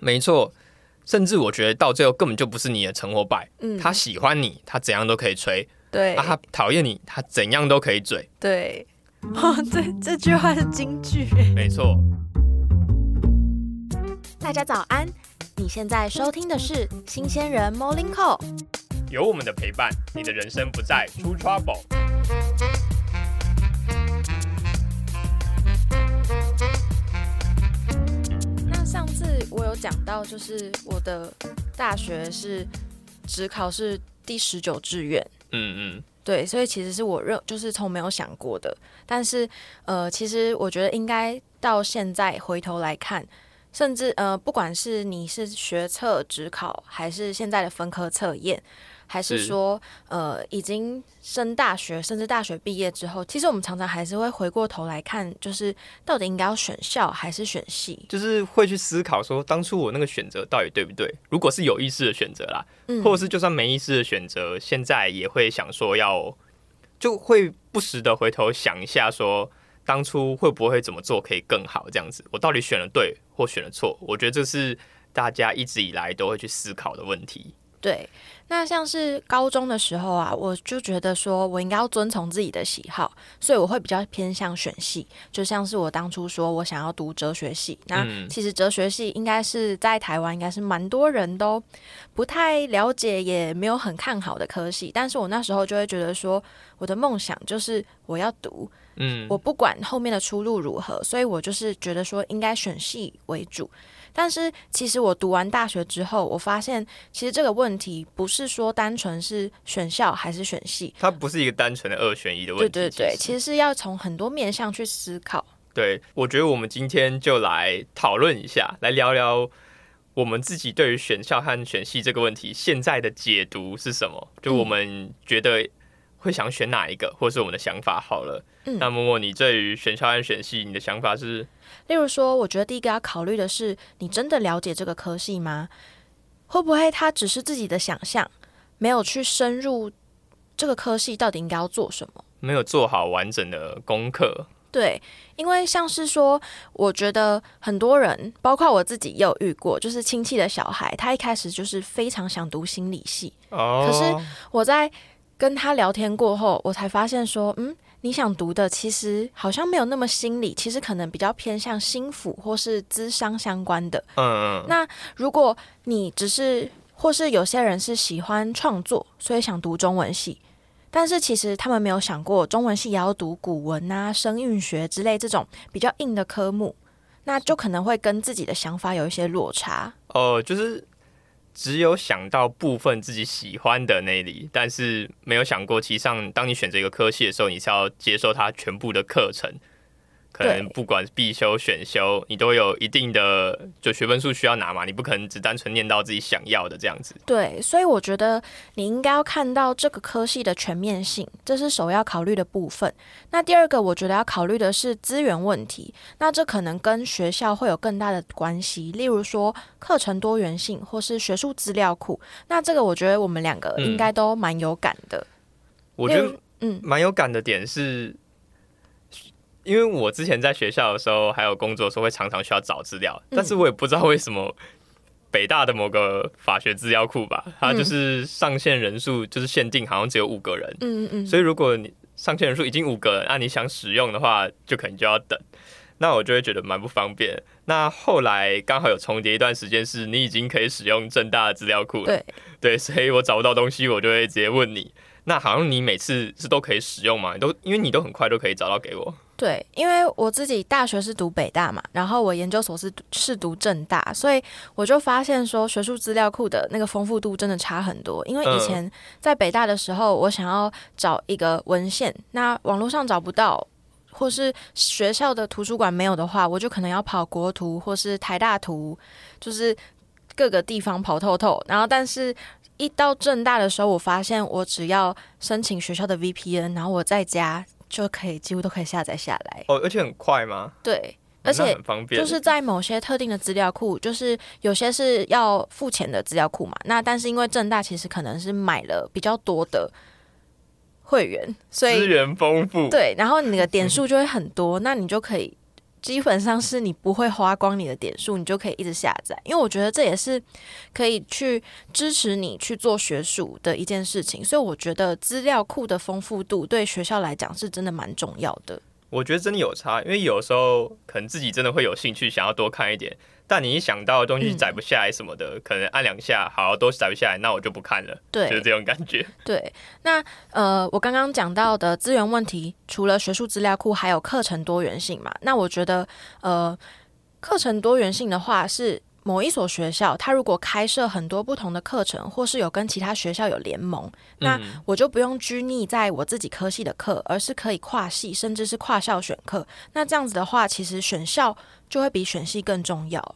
没错，甚至我觉得到最后根本就不是你的成或败，嗯，他喜欢你，他怎样都可以吹；对啊，他讨厌你，他怎样都可以嘴。对，哦，这这句话是金句。没错，大家早安，你现在收听的是新鲜人 Morning Call。有我们的陪伴，你的人生不再出 trouble。我有讲到，就是我的大学是只考是第十九志愿，嗯嗯，对，所以其实是我认就是从没有想过的。但是呃，其实我觉得应该到现在回头来看，甚至呃，不管是你是学测职考，还是现在的分科测验。还是是说，呃，已经升大学，甚至大学毕业之后，其实我们常常还是会回过头来看，就是到底应该要选校还是选系？就是会去思考说，当初我那个选择到底对不对？如果是有意识的选择啦，嗯或者是就算没意识的选择，现在也会想说要，就会不时的回头想一下说，当初会不会怎么做可以更好？这样子，我到底选了对或选了错？我觉得这是大家一直以来都会去思考的问题。对，那像是高中的时候啊，我就觉得说我应该要遵从自己的喜好，所以我会比较偏向选系。就像是我当初说我想要读哲学系，那嗯其实哲学系应该是在台湾应该是蛮多人都不太了解，也没有很看好的科系。但是我那时候就会觉得说，我的梦想就是我要读，嗯，我不管后面的出路如何，所以我就是觉得说应该选系为主。但是其实我读完大学之后，我发现其实这个问题不是说单纯是选校还是选系，它不是一个单纯的二选一的问题。对对对，其实是要从很多面向去思考。对，我觉得我们今天就来讨论一下，来聊聊我们自己对于选校和选系这个问题现在的解读是什么？就我们觉得会想选哪一个，或是我们的想法好了。嗯那默默，你对于选校和选系，你的想法是？例如说，我觉得第一个要考虑的是，你真的了解这个科系吗？会不会他只是自己的想象，没有去深入这个科系到底应该要做什么？没有做好完整的功课，对，因为像是说，我觉得很多人，包括我自己也有遇过，就是亲戚的小孩，他一开始就是非常想读心理系，哦，可是我在跟他聊天过后，我才发现说，嗯，你想读的其实好像没有那么心理，其实可能比较偏向心腹或是咨商相关的。嗯嗯，那如果你只是，或是有些人是喜欢创作，所以想读中文系，但是其实他们没有想过，中文系也要读古文啊、声韵学之类这种比较硬的科目，那就可能会跟自己的想法有一些落差。哦，就是只有想到部分自己喜欢的那里，但是没有想过，其实上当你选择一个科系的时候，你是要接受它全部的课程。可能不管是必修、选修，你都有一定的就学分数需要拿嘛，你不可能只单纯念到自己想要的这样子。对，所以我觉得你应该要看到这个科系的全面性，这是首要考虑的部分。那第二个，我觉得要考虑的是资源问题，那这可能跟学校会有更大的关系，例如说课程多元性或是学术资料库。那这个我觉得我们两个应该都蛮有感的。我觉得嗯蛮有感的点是，因为我之前在学校的时候，还有工作的时候，会常常需要找资料，但是我也不知道为什么北大的某个法学资料库吧，它就是上线人数就是限定，好像只有五个人，嗯嗯嗯，所以如果你上线人数已经五个人，那你想使用的话，就可能就要等。那我就会觉得蛮不方便。那后来刚好有重叠一段时间，是你已经可以使用正大的资料库了，对对，所以我找不到东西，我就会直接问你。那好像你每次是都可以使用嘛？你都因为你都很快都可以找到给我。对，因为我自己大学是读北大嘛，然后我研究所是是读正大，所以我就发现说学术资料库的那个丰富度真的差很多。因为以前在北大的时候，我想要找一个文献，那网络上找不到，或是学校的图书馆没有的话，我就可能要跑国图或是台大图，就是各个地方跑透透。然后，但是一到正大的时候，我发现我只要申请学校的 VPN，然后我在家就可以几乎都可以下载下来。哦，而且很快吗？对，而且很方便，就是在某些特定的资料库，就是有些是要付钱的资料库嘛。那但是因为正大其实可能是买了比较多的会员，所以资源丰富。对，然后你的点数就会很多，那你就可以基本上是你不会花光你的点数，你就可以一直下载。因为我觉得这也是可以去支持你去做学术的一件事情，所以我觉得资料库的丰富度对学校来讲是真的蛮重要的。我觉得真的有差，因为有时候可能自己真的会有兴趣想要多看一点，但你一想到东西载不下来什么的，可能按两下好都载不下来，那我就不看了。对，就是这种感觉。对，那呃，我刚刚讲到的资源问题，除了学术资料库，还有课程多元性嘛？那我觉得呃，课程多元性的话是。某一所学校，它如果开设很多不同的课程，或是有跟其他学校有联盟，那我就不用拘泥在我自己科系的课，而是可以跨系，甚至是跨校选课。那这样子的话，其实选校就会比选系更重要，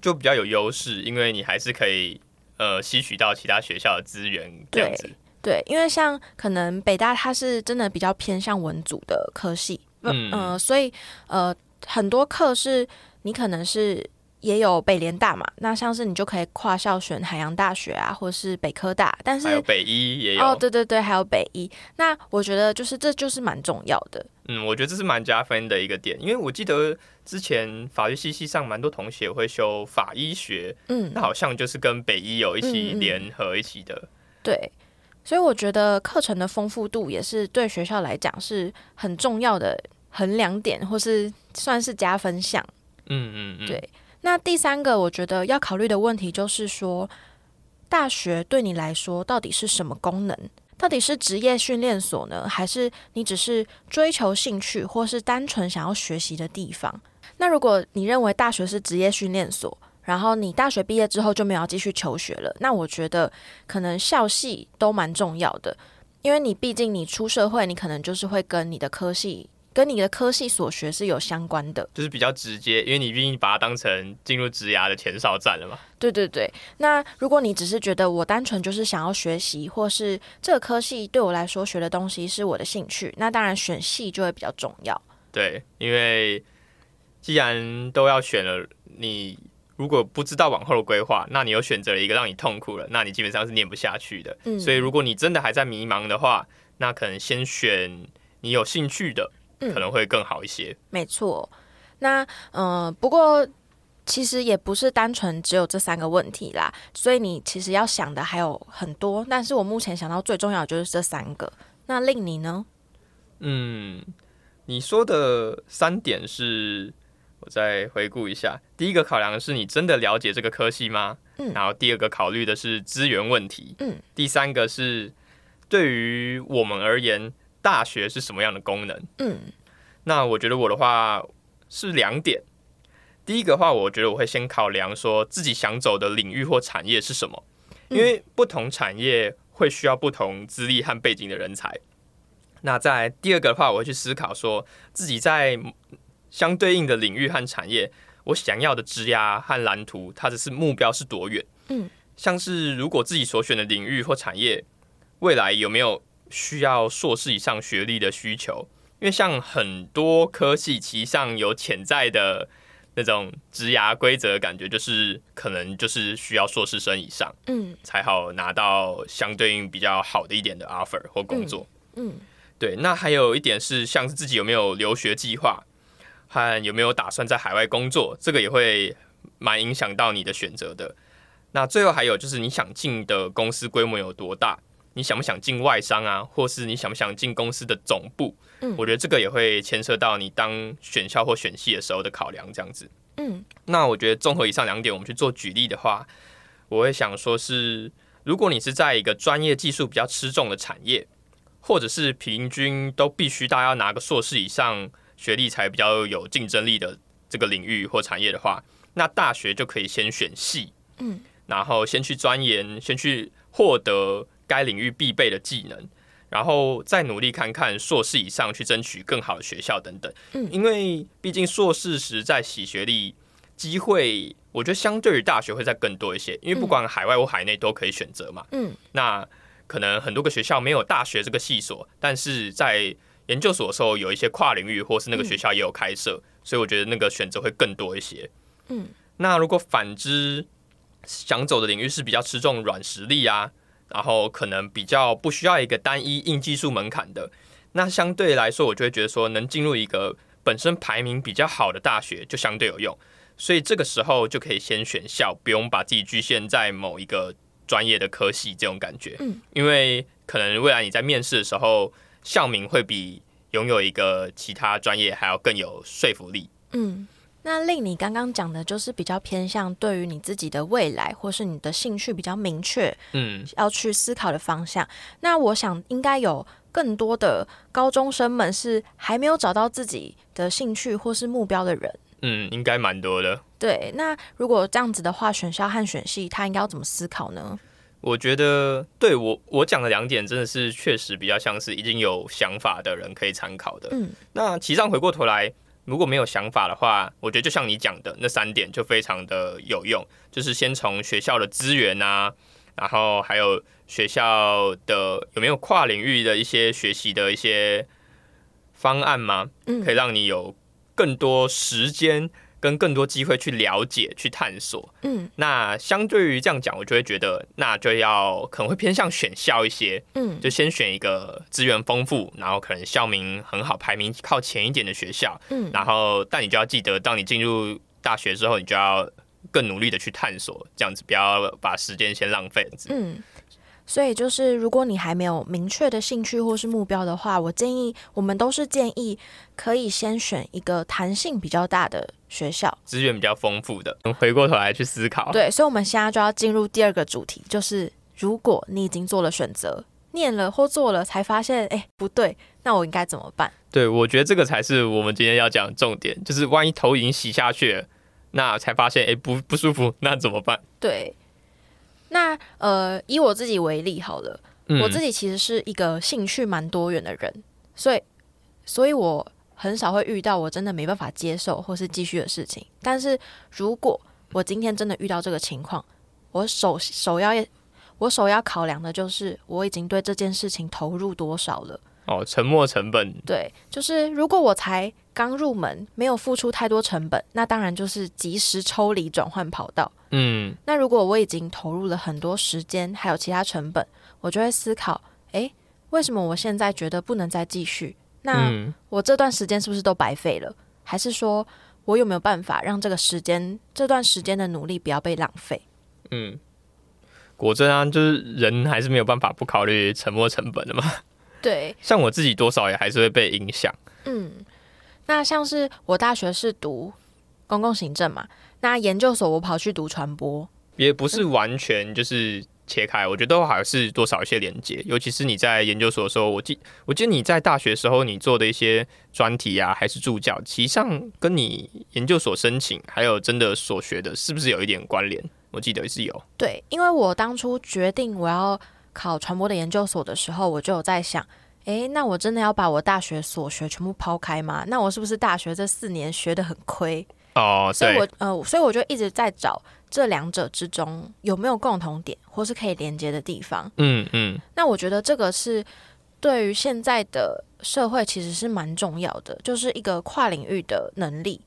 就比较有优势，因为你还是可以呃吸取到其他学校的资源。这样子对，因为像可能北大它是真的比较偏向文组的科系，嗯嗯，所以呃很多课是你可能是。也有北联大嘛，那像是你就可以跨校选海洋大学啊，或是北科大，但是还有北医也有哦，对对对，还有北医。那我觉得就是这就是蛮重要的。嗯，我觉得这是蛮加分的一个点，因为我记得之前法律系系上蛮多同学会修法医学，嗯，那好像就是跟北医有一起联合一起的。对，所以我觉得课程的丰富度也是对学校来讲是很重要的衡量点，或是算是加分项。嗯嗯嗯，对。那第三个，我觉得要考虑的问题就是说，大学对你来说到底是什么功能？到底是职业训练所呢，还是你只是追求兴趣，或是单纯想要学习的地方？那如果你认为大学是职业训练所，然后你大学毕业之后就没有继续求学了，那我觉得可能校系都蛮重要的，因为你毕竟你出社会，你可能就是会跟你的科系。跟你的科系所学是有相关的，就是比较直接，因为你毕竟把它当成进入职涯的前哨站了嘛。对对对，那如果你只是觉得我单纯就是想要学习，或是这个科系对我来说学的东西是我的兴趣，那当然选系就会比较重要。对，因为既然都要选了，你如果不知道往后的规划，那你又选择了一个让你痛苦了，那你基本上是念不下去的。嗯，所以如果你真的还在迷茫的话，那可能先选你有兴趣的。可能会更好一些。没错，那呃，不过其实也不是单纯只有这三个问题啦，所以你其实要想的还有很多。但是我目前想到最重要的就是这三个。那令你呢？嗯，你说的三点是，我再回顾一下。第一个考量的是你真的了解这个科系吗？嗯。然后第二个考虑的是资源问题。嗯。第三个是对于我们而言。大学是什么样的功能？嗯，那我觉得我的话是两点。第一个话，我觉得我会先考量说自己想走的领域或产业是什么，因为不同产业会需要不同资历和背景的人才。那在第二个的话，我会去思考说自己在相对应的领域和产业，我想要的职涯和蓝图，它只是目标是多远？嗯，像是如果自己所选的领域或产业未来有没有？需要硕士以上学历的需求，因为像很多科系其上有潜在的那种职涯规则，感觉就是可能就是需要硕士生以上，嗯，才好拿到相对应比较好的一点的 offer 或工作，嗯，对。那还有一点是，像是自己有没有留学计划，和有没有打算在海外工作，这个也会蛮影响到你的选择的。那最后还有就是你想进的公司规模有多大。你想不想进外商啊，或是你想不想进公司的总部？嗯，我觉得这个也会牵涉到你当选校或选系的时候的考量，这样子。嗯，那我觉得综合以上两点，我们去做举例的话，我会想说是，如果你是在一个专业技术比较吃重的产业，或者是平均都必须大家拿个硕士以上学历才比较有竞争力的这个领域或产业的话，那大学就可以先选系，嗯，然后先去钻研，先去获得。该领域必备的技能，然后再努力看看硕士以上去争取更好的学校等等。嗯，因为毕竟硕士时在洗学历机会，我觉得相对于大学会再更多一些。因为不管海外或海内都可以选择嘛。嗯，那可能很多个学校没有大学这个系所，但是在研究所的时候有一些跨领域，或是那个学校也有开设，所以我觉得那个选择会更多一些。嗯，那如果反之，想走的领域是比较吃重软实力啊。然后可能比较不需要一个单一硬技术门槛的，那相对来说，我就会觉得说，能进入一个本身排名比较好的大学就相对有用，所以这个时候就可以先选校，不用把自己局限在某一个专业的科系这种感觉。嗯，因为可能未来你在面试的时候，校名会比拥有一个其他专业还要更有说服力。嗯。那令你刚刚讲的，就是比较偏向对于你自己的未来，或是你的兴趣比较明确，嗯，要去思考的方向。那我想应该有更多的高中生们是还没有找到自己的兴趣或是目标的人。嗯，应该蛮多的。对，那如果这样子的话，选校和选系，他应该要怎么思考呢？我觉得，对我我讲的两点，真的是确实比较像是已经有想法的人可以参考的。嗯，那其实上回过头来。如果没有想法的话，我觉得就像你讲的那三点就非常的有用，就是先从学校的资源啊，然后还有学校的有没有跨领域的一些学习的一些方案吗？嗯，可以让你有更多时间。跟更多机会去了解、去探索。嗯，那相对于这样讲，我就会觉得，那就要可能会偏向选校一些。嗯，就先选一个资源丰富，然后可能校名很好、排名靠前一点的学校。嗯，然后但你就要记得，当你进入大学之后，你就要更努力的去探索，这样子不要把时间先浪费。嗯。所以就是，如果你还没有明确的兴趣或是目标的话，我建议我们都是建议可以先选一个弹性比较大的学校，资源比较丰富的。回过头来去思考，对，所以我们现在就要进入第二个主题，就是如果你已经做了选择，念了或做了，才发现哎不对，那我应该怎么办？对，我觉得这个才是我们今天要讲的重点，就是万一头已经洗下去了，那才发现哎不不舒服，那怎么办？对。那呃，以我自己为例好了，我自己其实是一个兴趣蛮多元的人，所以，所以我很少会遇到我真的没办法接受或是继续的事情。但是如果我今天真的遇到这个情况，我首首要我首要考量的就是我已经对这件事情投入多少了。哦，沉没成本。对，就是如果我才刚入门，没有付出太多成本，那当然就是及时抽离转换跑道。嗯，那如果我已经投入了很多时间，还有其他成本，我就会思考：诶，为什么我现在觉得不能再继续？那我这段时间是不是都白费了？还是说我有没有办法让这个时间这段时间的努力不要被浪费？嗯，果真啊，就是人还是没有办法不考虑沉没成本的嘛。对，像我自己多少也还是会被影响。嗯，那像是我大学是读公共行政嘛，那研究所我跑去读传播，也不是完全就是切开，我觉得还是多少一些连接。尤其是你在研究所的时候，我记我记得你在大学时候你做的一些专题啊，还是助教，其实上跟你研究所申请还有真的所学的，是不是有一点关联？我记得是有。对，因为我当初决定我要。考传播的研究所的时候，我就有在想，诶，那我真的要把我大学所学全部抛开吗？那我是不是大学这四年学的很亏？哦，所以我呃，所以我就一直在找这两者之中有没有共同点，或是可以连接的地方。嗯嗯。那我觉得这个是对于现在的社会其实是蛮重要的，就是一个跨领域的能力。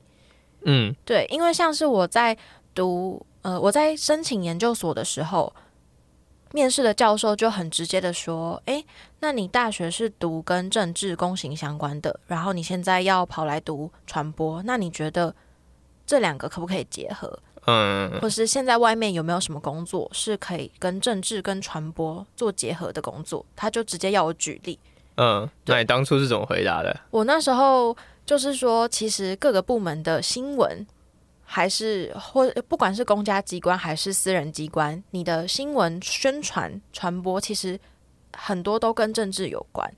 嗯，对，因为像是我在读呃，我在申请研究所的时候。面试的教授就很直接的说：“诶，那你大学是读跟政治公行相关的，然后你现在要跑来读传播，那你觉得这两个可不可以结合？嗯，或是现在外面有没有什么工作是可以跟政治跟传播做结合的工作？他就直接要我举例。嗯，那你当初是怎么回答的？我那时候就是说，其实各个部门的新闻。”还是或不管是公家机关还是私人机关，你的新闻宣传传播其实很多都跟政治有关。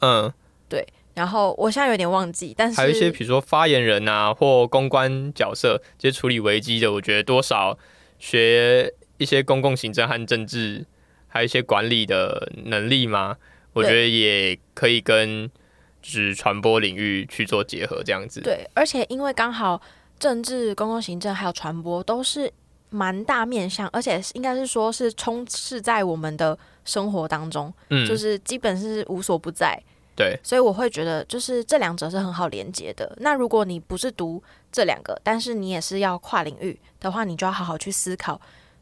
嗯，对。然后我现在有点忘记，但是还有一些比如说发言人啊，或公关角色，这些处理危机的，我觉得多少学一些公共行政和政治，还有一些管理的能力嘛，我觉得也可以跟就是传播领域去做结合，这样子。对，而且因为刚好。政治、公共行政还有传播都是蛮大面向，而且应该是说是充斥在我们的生活当中，嗯，就是基本是无所不在。对，所以我会觉得就是这两者是很好连接的。那如果你不是读这两个，但是你也是要跨领域的话，你就要好好去思考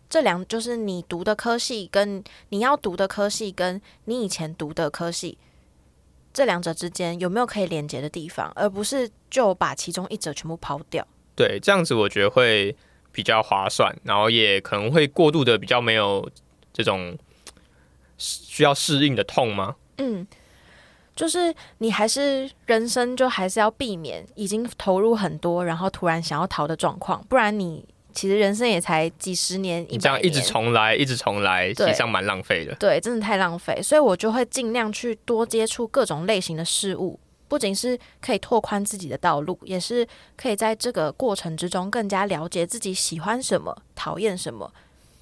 这两，就是你读的科系跟你要读的科系跟你以前读的科系这两者之间有没有可以连接的地方，而不是就把其中一者全部抛掉。对，这样子我觉得会比较划算，然后也可能会过度的比较没有这种需要适应的痛吗？嗯，就是你还是人生就还是要避免已经投入很多，然后突然想要逃的状况，不然你其实人生也才几十年，你这样一直重来，一直重来，实际上蛮浪费的。对，真的太浪费，所以我就会尽量去多接触各种类型的事物。不仅是可以拓宽自己的道路，也是可以在这个过程之中更加了解自己喜欢什么、讨厌什么。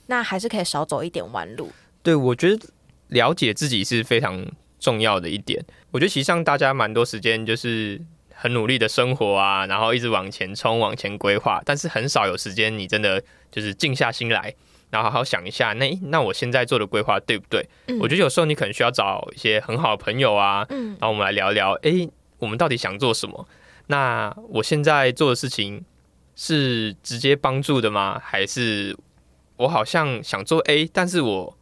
那还是可以少走一点弯路。对，我觉得了解自己是非常重要的一点。我觉得其实上大家蛮多时间就是很努力的生活啊，然后一直往前冲、往前规划，但是很少有时间你真的就是静下心来，然后好好想一下，那那我现在做的规划对不对？我觉得有时候你可能需要找一些很好的朋友啊，嗯，然后我们来聊聊，哎。我们到底想做什么？那我现在做的事情是直接帮助的吗？还是我好像想做 A，但是我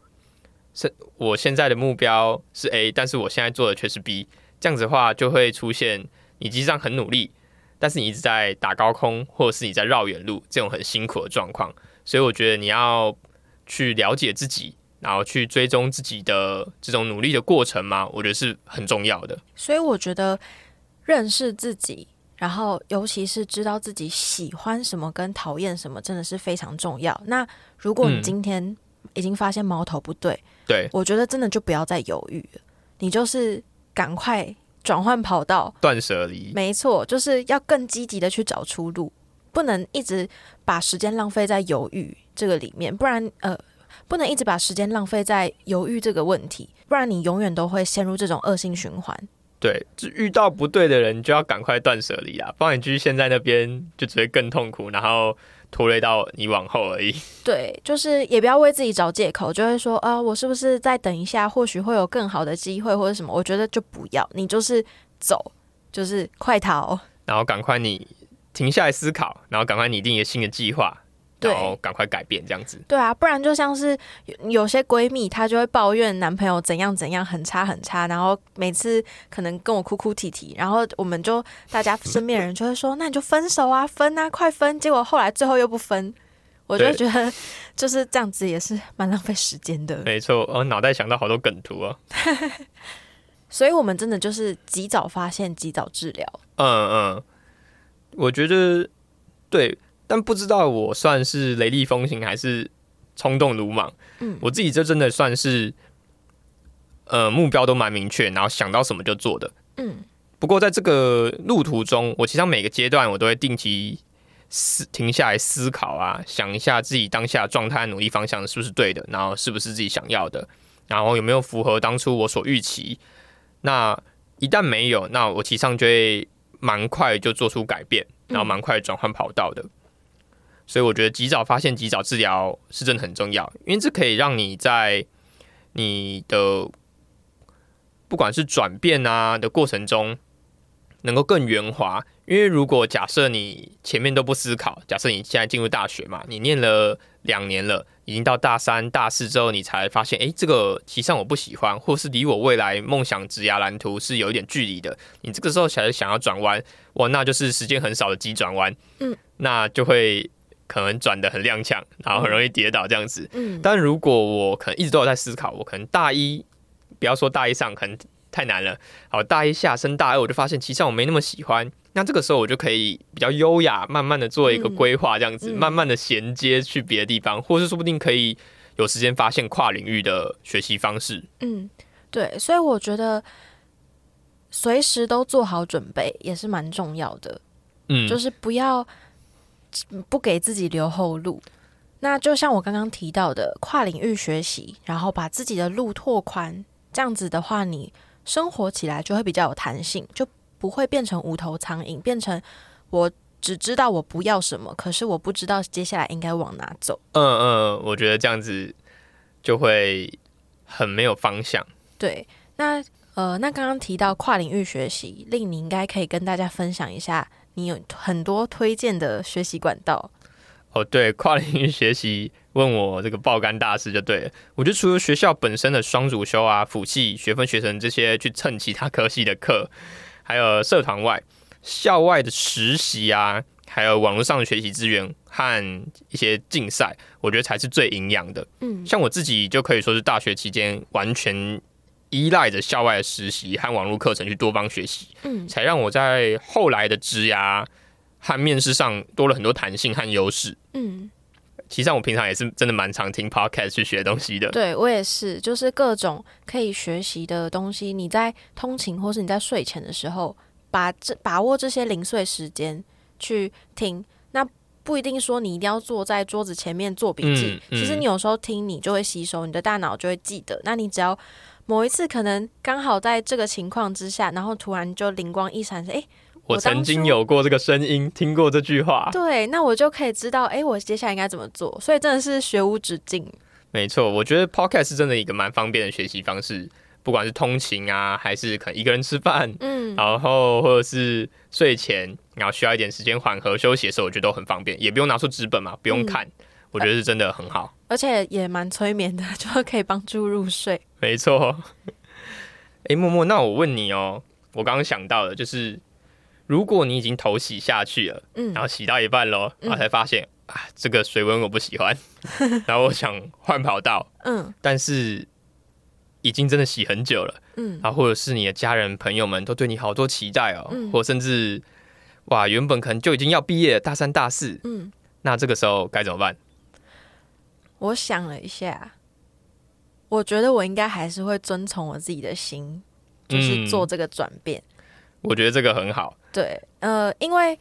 是我现在的目标是 A，但是我现在做的却是 B。这样子的话，就会出现你实际上很努力，但是你一直在打高空，或者是你在绕远路，这种很辛苦的状况。所以我觉得你要去了解自己，然后去追踪自己的这种努力的过程嘛，我觉得是很重要的。所以我觉得。认识自己，然后尤其是知道自己喜欢什么跟讨厌什么，真的是非常重要。那如果你今天已经发现矛头不对，对我觉得真的就不要再犹豫了，你就是赶快转换跑道，断舍离。没错，就是要更积极的去找出路，不能一直把时间浪费在犹豫这个里面，不然呃，不能一直把时间浪费在犹豫这个问题，不然你永远都会陷入这种恶性循环。对，就遇到不对的人，就要赶快断舍离啊！不然你继续陷在那边，就只会更痛苦，然后拖累到你往后而已。对，就是也不要为自己找借口，就会说啊，我是不是再等一下，或许会有更好的机会或者什么？我觉得就不要，你就是走，就是快逃，然后赶快你停下来思考，然后赶快拟定一个新的计划。然后赶快改变这样子。对啊，不然就像是有些闺蜜，她就会抱怨男朋友怎样怎样很差很差，然后每次可能跟我哭哭啼啼，然后我们就大家身边人就会说，那你就分手啊，分啊，快分！结果后来最后又不分，我就觉得就是这样子也是蛮浪费时间的。没错，我脑袋想到好多梗图啊。所以我们真的就是及早发现，及早治疗。嗯嗯，我觉得对。但不知道我算是雷厉风行还是冲动鲁莽。嗯，我自己这真的算是，呃，目标都蛮明确，然后想到什么就做的。嗯，不过在这个路途中，我其实每个阶段我都会定期思停下来思考啊，想一下自己当下状态、努力方向是不是对的，然后是不是自己想要的，然后有没有符合当初我所预期。那一旦没有，那我其实上就会蛮快就做出改变，然后蛮快转换跑道的。所以我觉得及早发现、及早治疗是真的很重要，因为这可以让你在你的不管是转变啊的过程中，能够更圆滑。因为如果假设你前面都不思考，假设你现在进入大学嘛，你念了两年了，已经到大三、大四之后，你才发现，哎，这个其实上我不喜欢，或是离我未来梦想职涯蓝图是有一点距离的。你这个时候才想要转弯，哇，那就是时间很少的急转弯，嗯，那就会。可能转的很踉跄，然后很容易跌倒这样子。嗯，但如果我可能一直都有在思考，我可能大一不要说大一上可能太难了，好大一下升大二，我就发现其实我没那么喜欢。那这个时候我就可以比较优雅，慢慢的做一个规划，这样子慢慢的衔接去别的地方，或是说不定可以有时间发现跨领域的学习方式。嗯，对，所以我觉得随时都做好准备也是蛮重要的。嗯，就是不要。不给自己留后路，那就像我刚刚提到的跨领域学习，然后把自己的路拓宽，这样子的话，你生活起来就会比较有弹性，就不会变成无头苍蝇，变成我只知道我不要什么，可是我不知道接下来应该往哪走。嗯嗯，我觉得这样子就会很没有方向。对，那呃，那刚刚提到跨领域学习，令你应该可以跟大家分享一下。你有很多推荐的学习管道，哦，对，跨领域学习，问我这个爆肝大师就对了。我觉得除了学校本身的双主修啊、辅系、学分、学程这些去蹭其他科系的课，还有社团外、校外的实习啊，还有网络上的学习资源和一些竞赛，我觉得才是最营养的。嗯，像我自己就可以说是大学期间完全依赖着校外的实习和网络课程去多方学习，嗯，才让我在后来的职涯。和面试上多了很多弹性和优势。嗯，其实我平常也是真的蛮常听 podcast 去学东西的。对我也是，就是各种可以学习的东西。你在通勤或是你在睡前的时候，把这把握这些零碎时间去听。那不一定说你一定要坐在桌子前面做笔记。其实你有时候听，你就会吸收，你的大脑就会记得。那你只要某一次可能刚好在这个情况之下，然后突然就灵光一闪，说：“哎。”我曾经有过这个声音，听过这句话。对，那我就可以知道，哎，我接下来应该怎么做。所以真的是学无止境。没错，我觉得 podcast 是真的一个蛮方便的学习方式，不管是通勤啊，还是可能一个人吃饭，嗯，然后或者是睡前，然后需要一点时间缓和休息的时候，我觉得都很方便，也不用拿出纸本嘛，不用看，我觉得是真的很好，而且也蛮催眠的，就可以帮助入睡。没错。哎，默默，那我问你哦，我刚刚想到的就是。如果你已经头洗下去了，嗯，然后洗到一半喽，然后才发现啊，这个水温我不喜欢，然后我想换跑道，嗯，但是已经真的洗很久了，嗯，然后或者是你的家人朋友们都对你好多期待哦，或甚至哇，原本可能就已经要毕业，大三大四，嗯，那这个时候该怎么办？我想了一下，我觉得我应该还是会遵从我自己的心，就是做这个转变。我觉得这个很好。对，呃，因为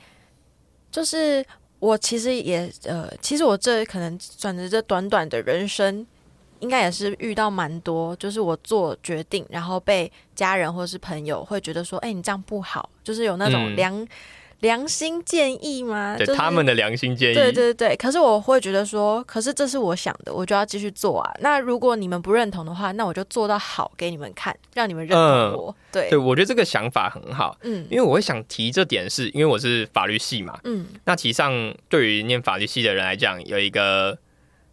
就是我其实也呃，其实我这可能转着这短短的人生，应该也是遇到蛮多，就是我做决定，然后被家人或者是朋友会觉得说，哎，你这样不好，就是有那种良。良心建议吗？对他们的良心建议。对对对，可是我会觉得说，可是这是我想的，我就要继续做啊。那如果你们不认同的话，那我就做到好给你们看，让你们认同我。对对，我觉得这个想法很好。嗯，因为我会想提这点，是因为我是法律系嘛。嗯，那其实上对于念法律系的人来讲，有一个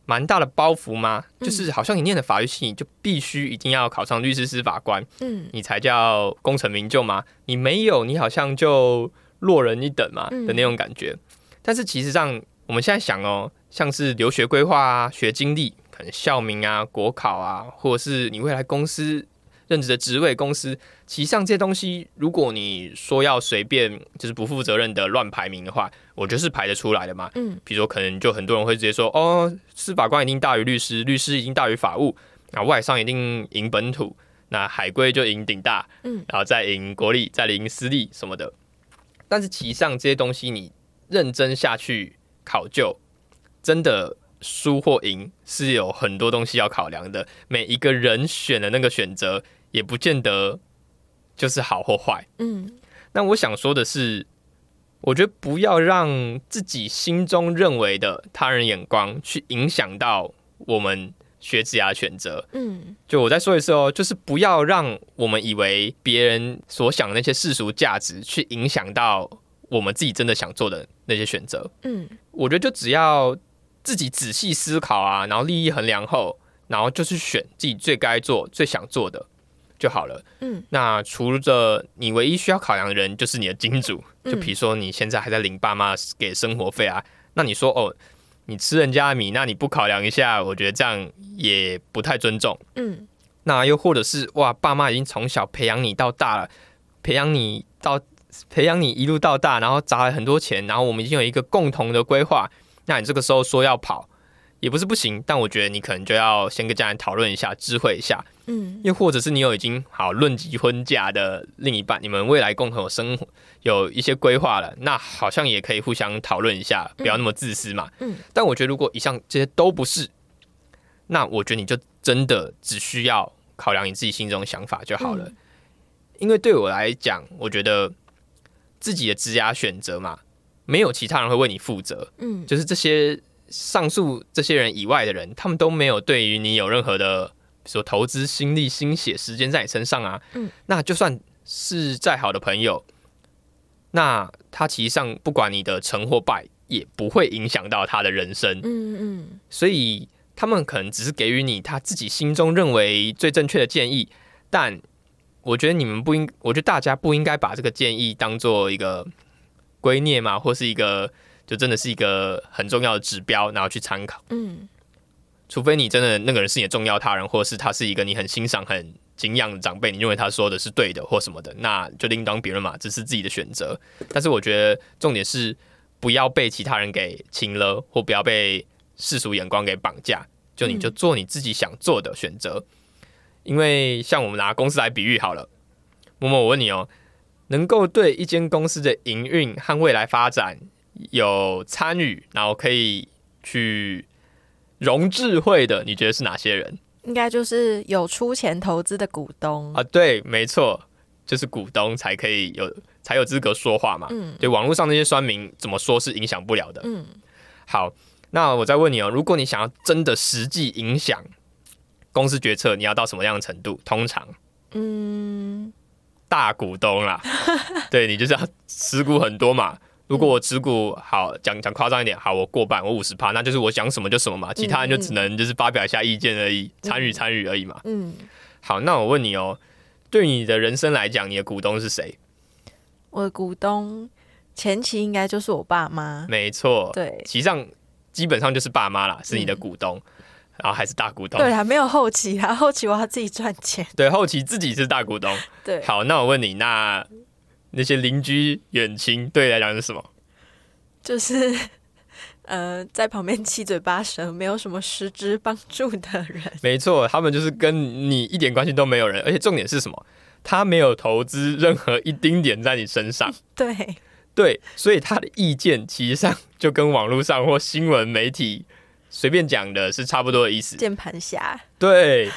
蛮大的包袱吗？就是好像你念的法律系，你就必须一定要考上律师、司法官，嗯，你才叫功成名就吗？你没有，你好像就。落人一等嘛的那种感觉，但是其实上我们现在想哦，像是留学规划啊、学经历、可能校名啊、国考啊，或者是你未来公司任职的职位、公司，其实上这些东西，如果你说要随便就是不负责任的乱排名的话，我觉得是排得出来的嘛。嗯，比如说可能就很多人会直接说，哦，司法官一定大于律师，律师一定大于法务，那外商一定赢本土，那海归就赢顶大，嗯，然后再赢国立，再赢私立什么的。但是其上这些东西，你认真下去考究，真的输或赢是有很多东西要考量的。每一个人选的那个选择，也不见得就是好或坏。嗯，那我想说的是，我觉得不要让自己心中认为的他人眼光去影响到我们。学职涯选择，嗯，就我再说一次哦，就是不要让我们以为别人所想的那些世俗价值去影响到我们自己真的想做的那些选择。嗯，我觉得就只要自己仔细思考啊，然后利益衡量后，然后就去选自己最该做、最想做的就好了。嗯，那除了你唯一需要考量的人就是你的金主，就比如说你现在还在领爸妈给生活费啊，那你说哦。你吃人家的米，那你不考量一下，我觉得这样也不太尊重。嗯，那又或者是哇，爸妈已经从小培养你到大了，培养你到培养你一路到大，然后砸了很多钱，然后我们已经有一个共同的规划，那你这个时候说要跑。也不是不行，但我觉得你可能就要先跟家人讨论一下，知会一下，嗯，又或者是你有已经好论及婚嫁的另一半，你们未来共同有生活有一些规划了，那好像也可以互相讨论一下，不要那么自私嘛，嗯。但我觉得如果以上这些都不是，那我觉得你就真的只需要考量你自己心中的想法就好了，因为对我来讲，我觉得自己的职涯选择嘛，没有其他人会为你负责，嗯，就是这些。上述这些人以外的人，他们都没有对于你有任何的，比如说投资心力、心血、时间在你身上啊。嗯，那就算是再好的朋友，那他其实上不管你的成或败，也不会影响到他的人生。嗯嗯，所以他们可能只是给予你他自己心中认为最正确的建议，但我觉得你们不应，我觉得大家不应该把这个建议当做一个圭臬嘛，或是一个就真的是一个很重要的指标，然后去参考。嗯，除非你真的那个人是你的重要他人，或者是他是一个你很欣赏、很敬仰的长辈，你认为他说的是对的或什么的，那就另当别论嘛，这是自己的选择。但是我觉得重点是不要被其他人给请了，或不要被世俗眼光给绑架，就你就做你自己想做的选择。因为像我们拿公司来比喻好了，默默，我问你哦，能够对一间公司的营运和未来发展有参与，然后可以去融智慧的，你觉得是哪些人应该就是有出钱投资的股东啊？对，没错，就是股东才可以有才有资格说话嘛。嗯，对，网络上那些酸民怎么说是影响不了的。嗯，好，那我再问你哦，如果你想要真的实际影响。公司决策你要到什么样的程度？通常，嗯，大股东啦，对你就是要持股很多嘛。如果我持股好讲讲夸张一点，好我过半，我五十趴，那就是我想什么就什么嘛，其他人就只能就是发表一下意见而已，参与参与而已嘛。嗯，好，那我问你哦，对你的人生来讲，你的股东是谁？我的股东前期应该就是我爸妈，没错，对，其实上基本上就是爸妈啦，是你的股东。然后还是大股东，对，还没有后期啊，后期我要自己赚钱。对，后期自己是大股东。对，好，那我问你，那那些邻居远亲对你来讲是什么？就是 呃，在旁边七嘴八舌，没有什么实质帮助的人。没错，他们就是跟你一点关系都没有人，而且重点是什么？他没有投资任何一丁点在你身上。对，对，所以他的意见其实上就跟网络上或新闻媒体。随便讲的是差不多的意思。键盘侠。对，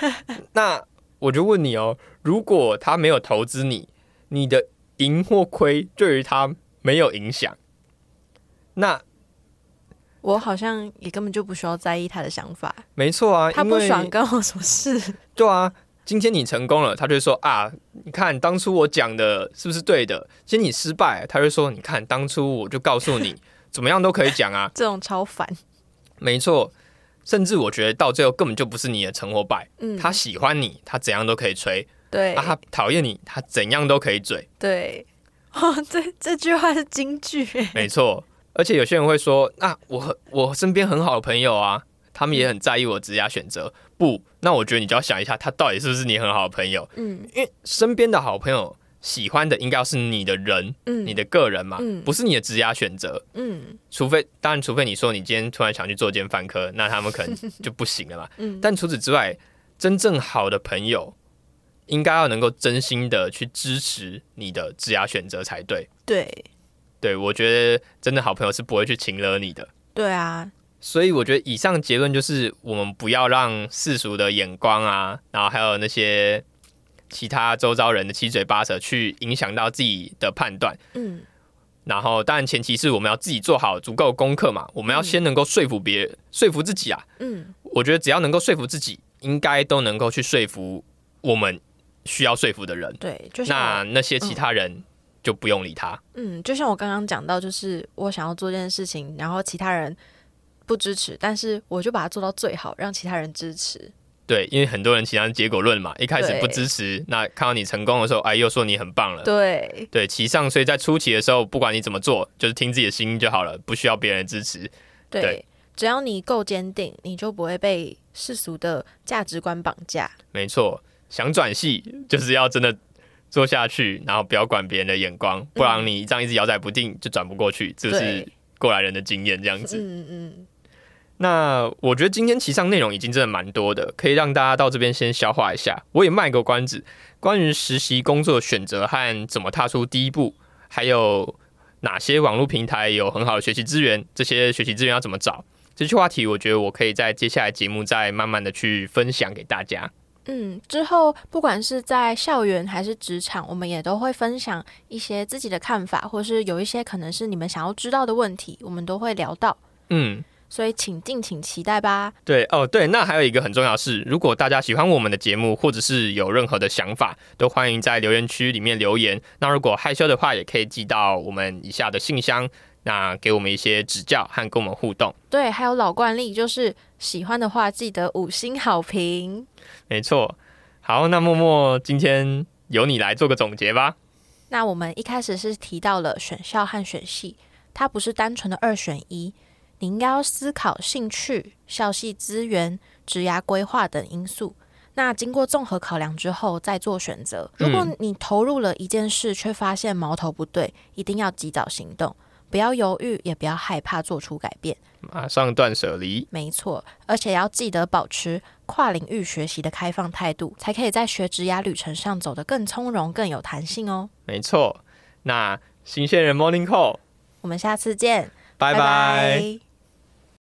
那我就问你哦，如果他没有投资你，你的赢或亏对于他没有影响，那我好像也根本就不需要在意他的想法。没错啊，他不爽跟我什么事？对啊，今天你成功了，他就说啊，你看当初我讲的是不是对的？今天你失败，他就说你看当初我就告诉你，怎么样都可以讲啊。这种超烦。没错，甚至我觉得到最后根本就不是你的成或败。嗯，他喜欢你，他怎样都可以吹；对，啊，他讨厌你，他怎样都可以嘴。对，哦，这这句话是金句。没错，而且有些人会说：“那我我身边很好的朋友啊，他们也很在意我职业选择。”不，那我觉得你就要想一下，他到底是不是你很好的朋友？嗯，因为身边的好朋友。喜欢的应该要是你的人，嗯，你的个人嘛，嗯，不是你的职业选择，嗯，除非当然，除非你说你今天突然想去做间饭科，那他们可能就不行了嘛，嗯，但除此之外，真正好的朋友应该要能够真心的去支持你的职涯选择才对，对，对我觉得真的好朋友是不会去请了你的，对啊，所以我觉得以上结论就是我们不要让世俗的眼光啊，然后还有那些。其他周遭人的七嘴八舌去影响到自己的判断，嗯，然后当然前提是我们要自己做好足够功课嘛，我们要先能够说服别人，说服自己啊，嗯，我觉得只要能够说服自己，应该都能够去说服我们需要说服的人，对，就那那些其他人就不用理他，嗯，就像我刚刚讲到，就是我想要做这件事情，然后其他人不支持，但是我就把它做到最好，让其他人支持。对，因为很多人其他结果论嘛，一开始不支持，那看到你成功的时候，哎，又说你很棒了。对，对，其上，所以在初期的时候，不管你怎么做，就是听自己的心就好了，不需要别人支持。对，只要你够坚定，你就不会被世俗的价值观绑架。没错，想转系就是要真的做下去，然后不要管别人的眼光，不然你这样一直摇摆不定，就转不过去。这是过来人的经验，这样子。嗯嗯。那我觉得今天其上内容已经真的蛮多的，可以让大家到这边先消化一下。我也卖个关子，关于实习工作选择和怎么踏出第一步，还有哪些网络平台有很好的学习资源，这些学习资源要怎么找，这些话题，我觉得我可以在接下来节目再慢慢的去分享给大家。嗯，之后不管是在校园还是职场，我们也都会分享一些自己的看法，或是有一些可能是你们想要知道的问题，我们都会聊到。嗯。所以，请敬请期待吧。对哦，对，那还有一个很重要的是，如果大家喜欢我们的节目，或者是有任何的想法，都欢迎在留言区里面留言。那如果害羞的话，也可以寄到我们以下的信箱。那给我们一些指教和跟我们互动。对，还有老惯例，就是喜欢的话记得五星好评。没错。好，那默默今天由你来做个总结吧。那我们一开始是提到了选校和选系，它不是单纯的二选一，你应该要思考兴趣、校系资源、职涯规划等因素。那经过综合考量之后再做选择。如果你投入了一件事，却发现矛头不对，一定要及早行动，不要犹豫，也不要害怕做出改变，马上断舍离。没错，而且要记得保持跨领域学习的开放态度，才可以在学职涯旅程上走得更从容、更有弹性哦。没错，那新鲜人 Morning Call，我们下次见，拜拜。